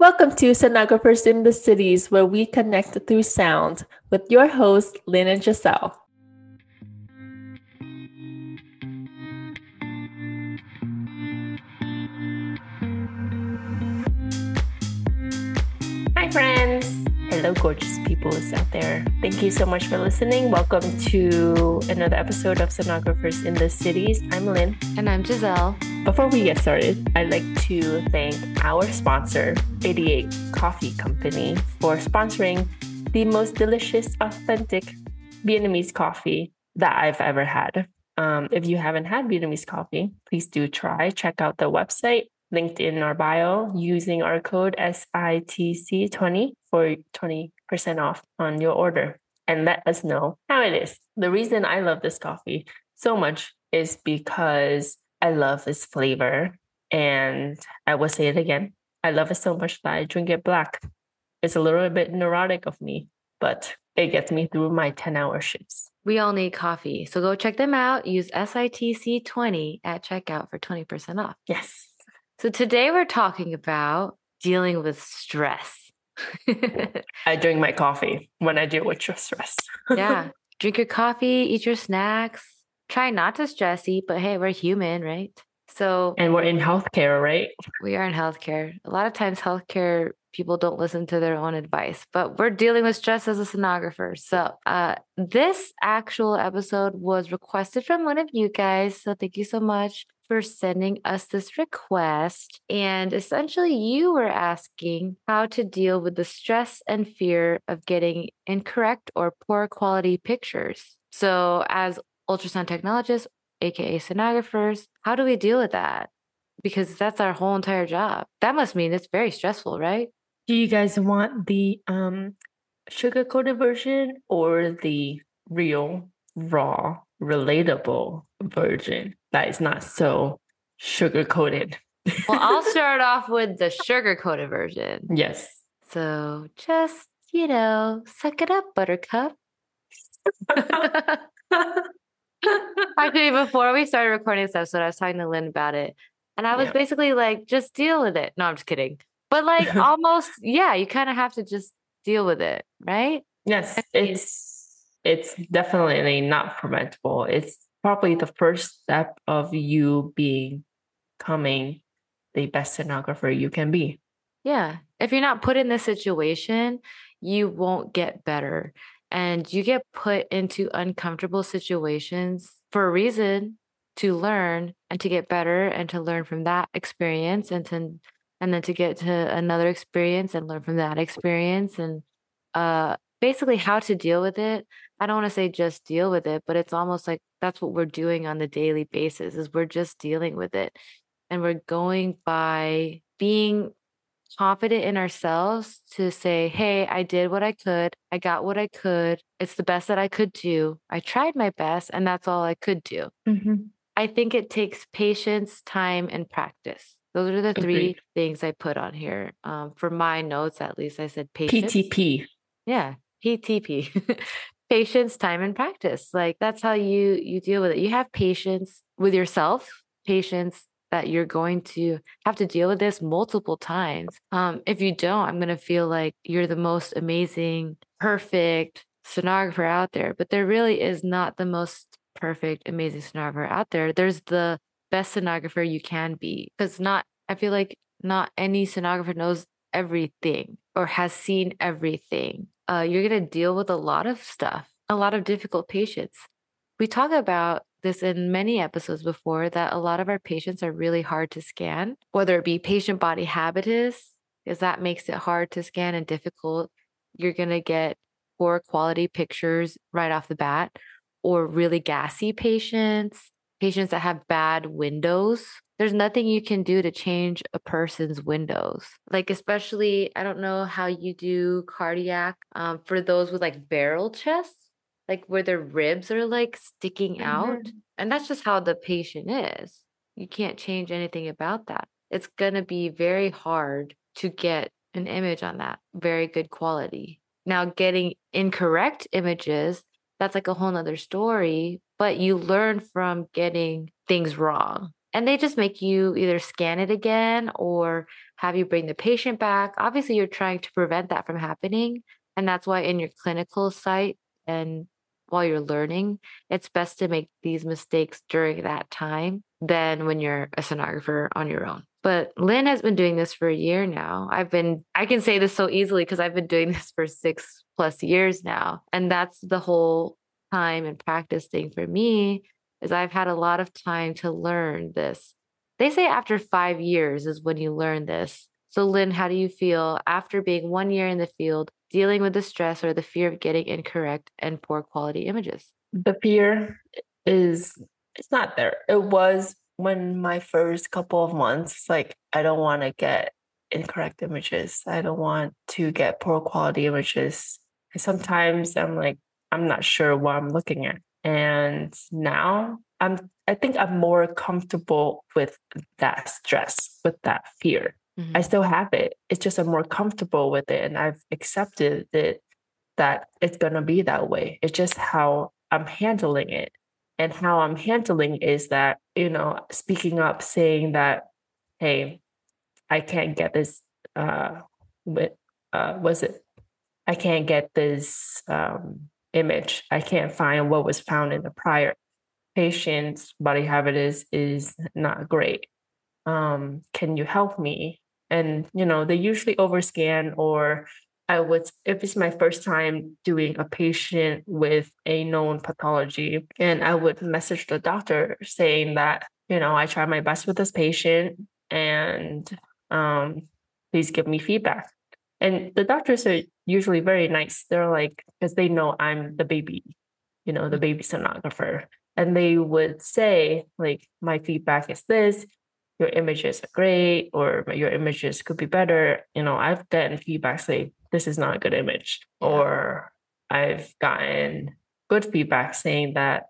Welcome to Sonographers in the Cities, where we connect through sound with your hosts, Lynn and Giselle. Hello, gorgeous people out there. Thank you so much for listening. Welcome to another episode of Sonographers in the Cities. I'm Lynn. And I'm Giselle. Before we get started, I'd like to thank our sponsor, 88 Coffee Company, for sponsoring the most delicious, authentic Vietnamese coffee that I've ever had. Um, if you haven't had Vietnamese coffee, please do try. Check out the website linked in our bio using our code SITC20 for 20% off on your order and let us know how it is. The reason I love this coffee so much is because I love its flavor. And I will say it again I love it so much that I drink it black. It's a little bit neurotic of me, but it gets me through my 10 hour shifts. We all need coffee. So go check them out. Use SITC20 at checkout for 20% off. Yes. So today we're talking about dealing with stress. I drink my coffee when I deal with stress. yeah. Drink your coffee, eat your snacks. Try not to stress eat, but hey, we're human, right? So And we're in healthcare, right? We are in healthcare. A lot of times healthcare people don't listen to their own advice, but we're dealing with stress as a sonographer. So, uh, this actual episode was requested from one of you guys. So, thank you so much for sending us this request. And essentially, you were asking how to deal with the stress and fear of getting incorrect or poor quality pictures. So, as ultrasound technologists, aka sonographers, how do we deal with that? Because that's our whole entire job. That must mean it's very stressful, right? Do you guys want the um sugar coated version or the real, raw, relatable version? that is not so sugar coated. well, I'll start off with the sugar coated version. Yes. So just, you know, suck it up, buttercup. Actually, before we started recording this episode, I was talking to Lynn about it. And I was yeah. basically like, just deal with it. No, I'm just kidding. But like almost, yeah, you kind of have to just deal with it, right? Yes. It's it's definitely not preventable. It's probably the first step of you being becoming the best sonographer you can be. Yeah. If you're not put in this situation, you won't get better. And you get put into uncomfortable situations for a reason to learn and to get better and to learn from that experience and to and then to get to another experience and learn from that experience and uh basically how to deal with it I don't want to say just deal with it, but it's almost like that's what we're doing on the daily basis is we're just dealing with it. And we're going by being confident in ourselves to say, "Hey, I did what I could. I got what I could. It's the best that I could do. I tried my best and that's all I could do." Mm-hmm. I think it takes patience, time and practice. Those are the three Agreed. things I put on here. Um, for my notes, at least, I said patience. PTP. Yeah, PTP. patience time and practice. Like that's how you you deal with it. You have patience with yourself patience that you're going to have to deal with this multiple times. Um if you don't i'm going to feel like you're the most amazing perfect sonographer out there but there really is not the most perfect amazing sonographer out there. There's the best sonographer you can be because not i feel like not any sonographer knows everything or has seen everything uh, you're going to deal with a lot of stuff, a lot of difficult patients. We talk about this in many episodes before that a lot of our patients are really hard to scan, whether it be patient body habitus, because that makes it hard to scan and difficult. You're going to get poor quality pictures right off the bat, or really gassy patients, patients that have bad windows there's nothing you can do to change a person's windows. Like, especially, I don't know how you do cardiac um, for those with like barrel chests, like where their ribs are like sticking mm-hmm. out. And that's just how the patient is. You can't change anything about that. It's going to be very hard to get an image on that, very good quality. Now, getting incorrect images, that's like a whole nother story, but you learn from getting things wrong and they just make you either scan it again or have you bring the patient back. Obviously, you're trying to prevent that from happening. And that's why in your clinical site and while you're learning, it's best to make these mistakes during that time than when you're a sonographer on your own. But Lynn has been doing this for a year now. I've been, I can say this so easily because I've been doing this for six plus years now. And that's the whole time and practice thing for me is I've had a lot of time to learn this. They say after five years is when you learn this. So, Lynn, how do you feel after being one year in the field, dealing with the stress or the fear of getting incorrect and poor quality images? The fear is, it's not there. It was when my first couple of months, like, I don't want to get incorrect images. I don't want to get poor quality images. Sometimes I'm like, I'm not sure what I'm looking at. And now I'm I think I'm more comfortable with that stress, with that fear. Mm-hmm. I still have it. It's just I'm more comfortable with it and I've accepted it that it's gonna be that way. It's just how I'm handling it. And how I'm handling is that, you know, speaking up, saying that, hey, I can't get this uh with uh was it I can't get this um image. I can't find what was found in the prior patient's body habitus is not great. Um, can you help me? And you know, they usually overscan or I would if it's my first time doing a patient with a known pathology, and I would message the doctor saying that, you know, I try my best with this patient and um, please give me feedback. And the doctors are usually very nice. They're like, because they know I'm the baby, you know, the mm-hmm. baby sonographer. And they would say, like, my feedback is this, your images are great, or your images could be better. You know, I've gotten feedback say, this is not a good image. Or I've gotten good feedback saying that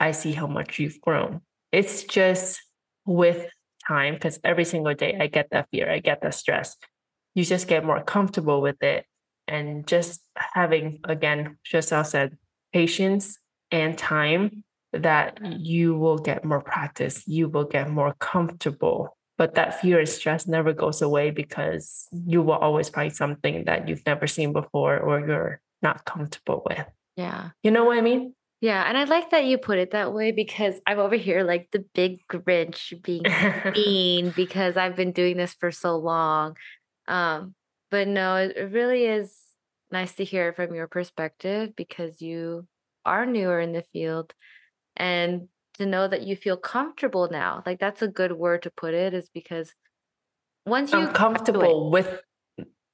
I see how much you've grown. It's just with time, because every single day I get that fear, I get that stress you just get more comfortable with it. And just having, again, just as said, patience and time that mm. you will get more practice, you will get more comfortable. But that fear and stress never goes away because you will always find something that you've never seen before or you're not comfortable with. Yeah. You know what I mean? Yeah, and I like that you put it that way because I'm over here like the big Grinch being mean because I've been doing this for so long. Um, but no, it, it really is nice to hear it from your perspective because you are newer in the field and to know that you feel comfortable now. Like that's a good word to put it is because once you I'm comfortable with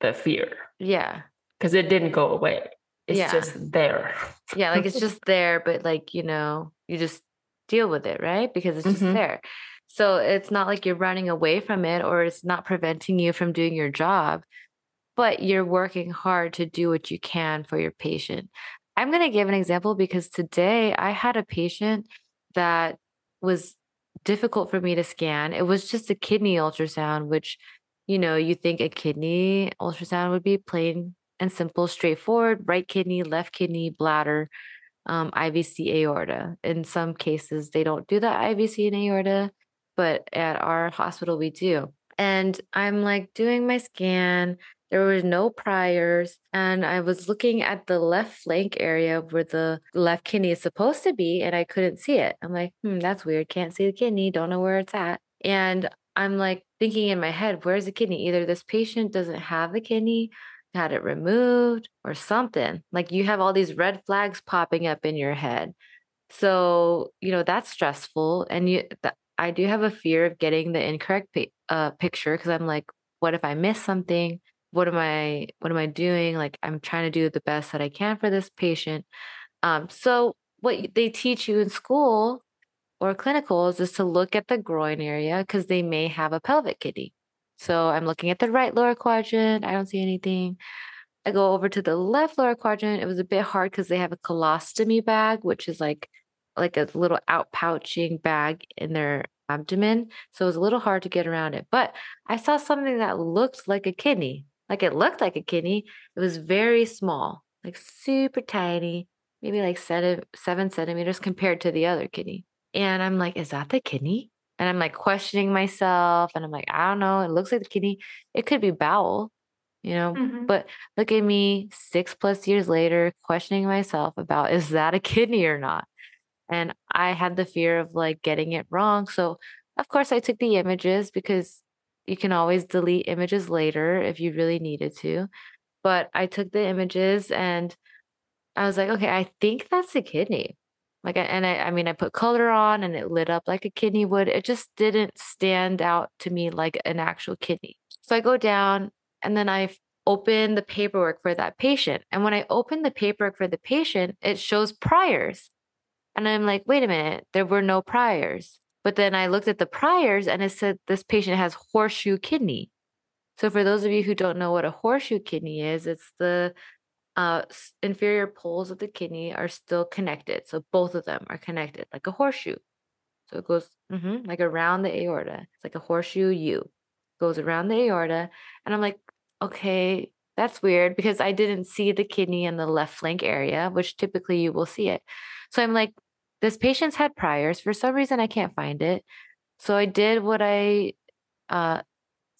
the fear. Yeah. Because it didn't go away. It's yeah. just there. yeah, like it's just there, but like, you know, you just deal with it, right? Because it's just mm-hmm. there. So it's not like you're running away from it or it's not preventing you from doing your job, but you're working hard to do what you can for your patient. I'm going to give an example because today I had a patient that was difficult for me to scan. It was just a kidney ultrasound, which, you know, you think a kidney ultrasound would be plain and simple, straightforward right kidney, left kidney, bladder, um, IVC aorta. In some cases, they don't do the IVC and aorta but at our hospital we do. And I'm like doing my scan. There was no priors. And I was looking at the left flank area where the left kidney is supposed to be, and I couldn't see it. I'm like, hmm, that's weird. Can't see the kidney. Don't know where it's at. And I'm like thinking in my head, where's the kidney? Either this patient doesn't have the kidney, had it removed, or something. Like you have all these red flags popping up in your head. So, you know, that's stressful. And you, th- I do have a fear of getting the incorrect uh, picture because I'm like, what if I miss something? What am I what am I doing? Like I'm trying to do the best that I can for this patient. Um, so what they teach you in school or clinicals is to look at the groin area because they may have a pelvic kidney. So I'm looking at the right lower quadrant. I don't see anything. I go over to the left lower quadrant. It was a bit hard because they have a colostomy bag, which is like like a little outpouching bag in their abdomen. So it was a little hard to get around it. But I saw something that looked like a kidney. Like it looked like a kidney. It was very small, like super tiny, maybe like seven, seven centimeters compared to the other kidney. And I'm like, is that the kidney? And I'm like questioning myself and I'm like, I don't know. It looks like the kidney, it could be bowel, you know? Mhm. But look at me six plus years later, questioning myself about is that a kidney or not? And I had the fear of like getting it wrong. So, of course, I took the images because you can always delete images later if you really needed to. But I took the images and I was like, okay, I think that's a kidney. Like, and I, I mean, I put color on and it lit up like a kidney would. It just didn't stand out to me like an actual kidney. So I go down and then I open the paperwork for that patient. And when I open the paperwork for the patient, it shows priors. And I'm like, wait a minute, there were no priors. But then I looked at the priors and it said this patient has horseshoe kidney. So for those of you who don't know what a horseshoe kidney is, it's the uh, inferior poles of the kidney are still connected. So both of them are connected like a horseshoe. So it goes mhm, like around the aorta. It's like a horseshoe U. Goes around the aorta. And I'm like, okay, that's weird because I didn't see the kidney in the left flank area, which typically you will see it. So I'm like, this patient's had priors. For some reason, I can't find it. So I did what I uh,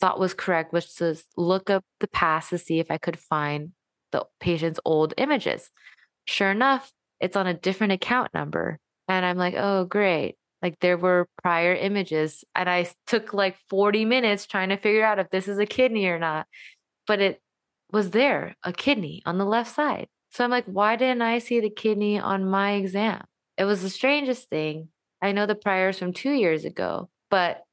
thought was correct, which was look up the past to see if I could find the patient's old images. Sure enough, it's on a different account number. And I'm like, oh, great. Like there were prior images. And I took like 40 minutes trying to figure out if this is a kidney or not. But it was there, a kidney on the left side. So I'm like, why didn't I see the kidney on my exam? It was the strangest thing. I know the priors from two years ago, but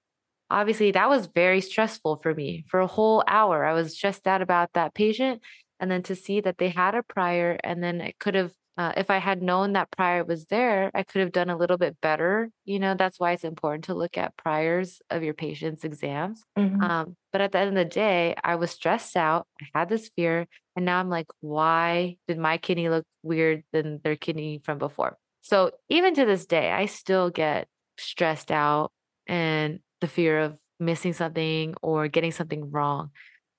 obviously that was very stressful for me for a whole hour i was stressed out about that patient and then to see that they had a prior and then it could have uh, if i had known that prior was there i could have done a little bit better you know that's why it's important to look at priors of your patient's exams Mhm. um, but at the end of the day i was stressed out i had this fear and now i'm like why did my kidney look weird than their kidney from before so even to this day i still get stressed out and the fear of missing something or getting something wrong.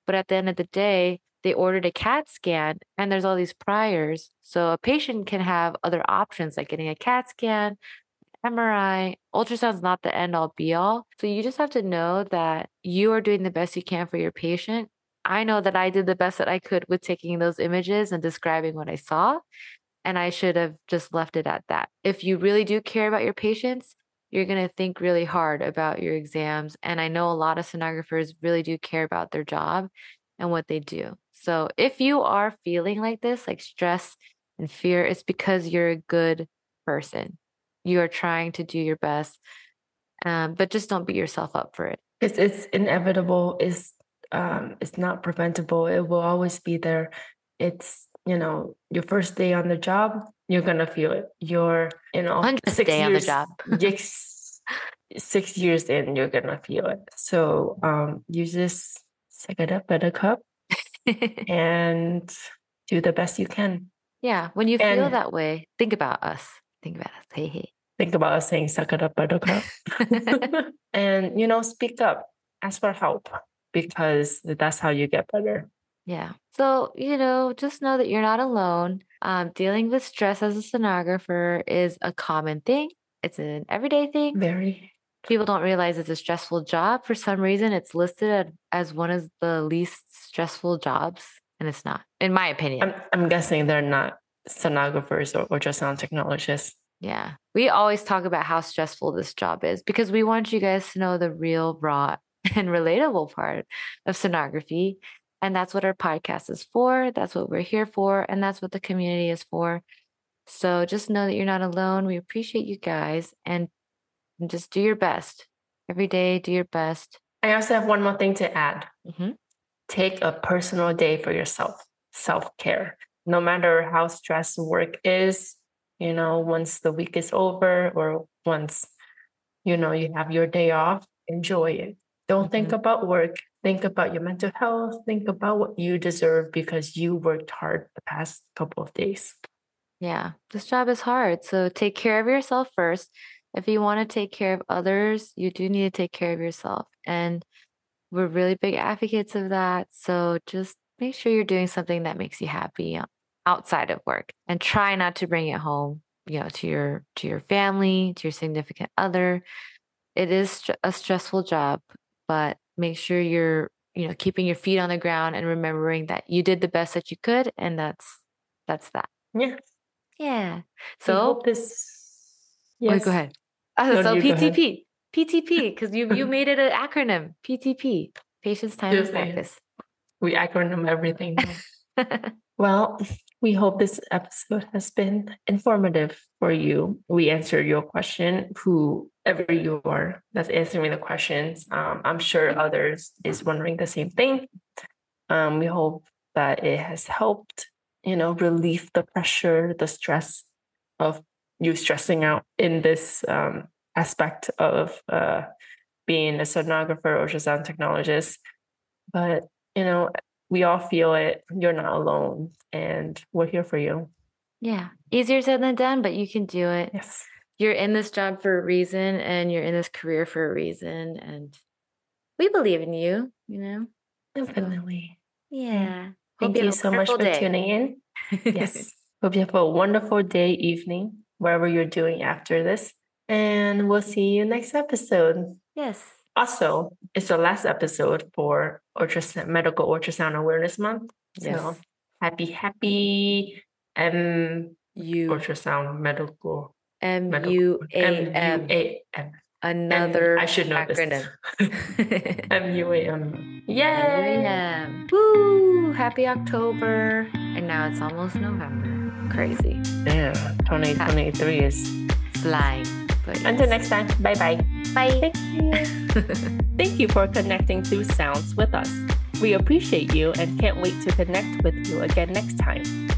But at the end of the day, they ordered a CAT scan and there's all these priors. So a patient can have other options like getting a CAT scan, MRI. Ultrasound's not the end all be all. So you just have to know that you are doing the best you can for your patient. I know that I did the best that I could with taking those images and describing what I saw. And I should have just left it at that. If you really do care about your patients, you're going to think really hard about your exams. And I know a lot of sonographers really do care about their job and what they do. So if you are feeling like this, like stress and fear, it's because you're a good person. You are trying to do your best, um, but just don't beat yourself up for it. It's it's inevitable. It's um it's not preventable. It will always be there. It's you know your first day on the job. You're gonna feel it. You're you know 100th day on the job. yes, six years in, you're gonna feel it. So um, you just suck it up, buttercup, and do the best you can. yeah, when you feel that way, think about us. Think about us. Hey, hey. Think about us saying "suck it up, buttercup," and you know, speak up, ask for help because that's how you get better. Yeah. So, you know, just know that you're not alone. Um, dealing with stress as a sonographer is a common thing, it's an everyday thing. Very. People don't realize it's a stressful job. For some reason, it's listed as one of the least stressful jobs, and it's not, in my opinion. I'm I'm guessing they're not sonographers or ultrasound technologists. Yeah. We always talk about how stressful this job is because we want you guys to know the real, raw, and relatable part of sonography. And that's what our podcast is for. That's what we're here for. And that's what the community is for. So just know that you're not alone. We appreciate you guys and just do your best every day. Do your best. I also have one more thing to add. hmm take a personal day for yourself self-care no matter how stressed work is you know once the week is over or once you know you have your day off enjoy it don't think about work think about your mental health think about what you deserve because you worked hard the past couple of days Yeah. This job is hard. So take care of yourself first. If you want to take care of others, you do need to take care of yourself. And we're really big advocates of that. So just make sure you're doing something that makes you happy uh, outside of work and try not to bring it home, you know, to your to your family, to your significant other. it is a stressful job, but make sure you're, you know, keeping your feet on the ground and remembering that you did the best that you could, and that's that's that. Yeah. Yeah. So, hope this. Oh, wait, Yes. go ahead. No, so you go ahead. PTP, PTP, because you you made it an acronym. PTP, patience, time, and Just practice. We acronym everything. Well, we hope this episode has been informative for you. We answered your question, whoever you are that's answering the questions. Um, I'm sure others is wondering the same thing. Um, we hope that it has helped, you know, relieve the pressure, the stress of you stressing out in this um, aspect of uh, being a sonographer, or ultrasound technologist. But, you know, we all feel it. You're not alone, and we're here for you. yeah, easier said than done, but you can do it. Yes. You're in this job for a reason, and you're in this career for a reason, and we believe in you. You know. Definitely. Yeah. Thank Hope you a so much for day. tuning in. Yes. Hope you have a wonderful day, evening, wherever you're doing after this. And we'll see you next episode. yes. Also, it's the last episode for ultrasound medical ultrasound awareness month. So Yes. happy, happy M U ultrasound medical M U A M. M-U-A-M. Another I should know acronym. M-U-A-M. Yay! Yeah. Woo! Happy October. And now it's almost November. Crazy. Yeah, 2023 is. Flying. But Until next time, bye bye. Bye. Thank you. Thank you for connecting through sounds with us. We appreciate you and can't wait to connect with you again next time.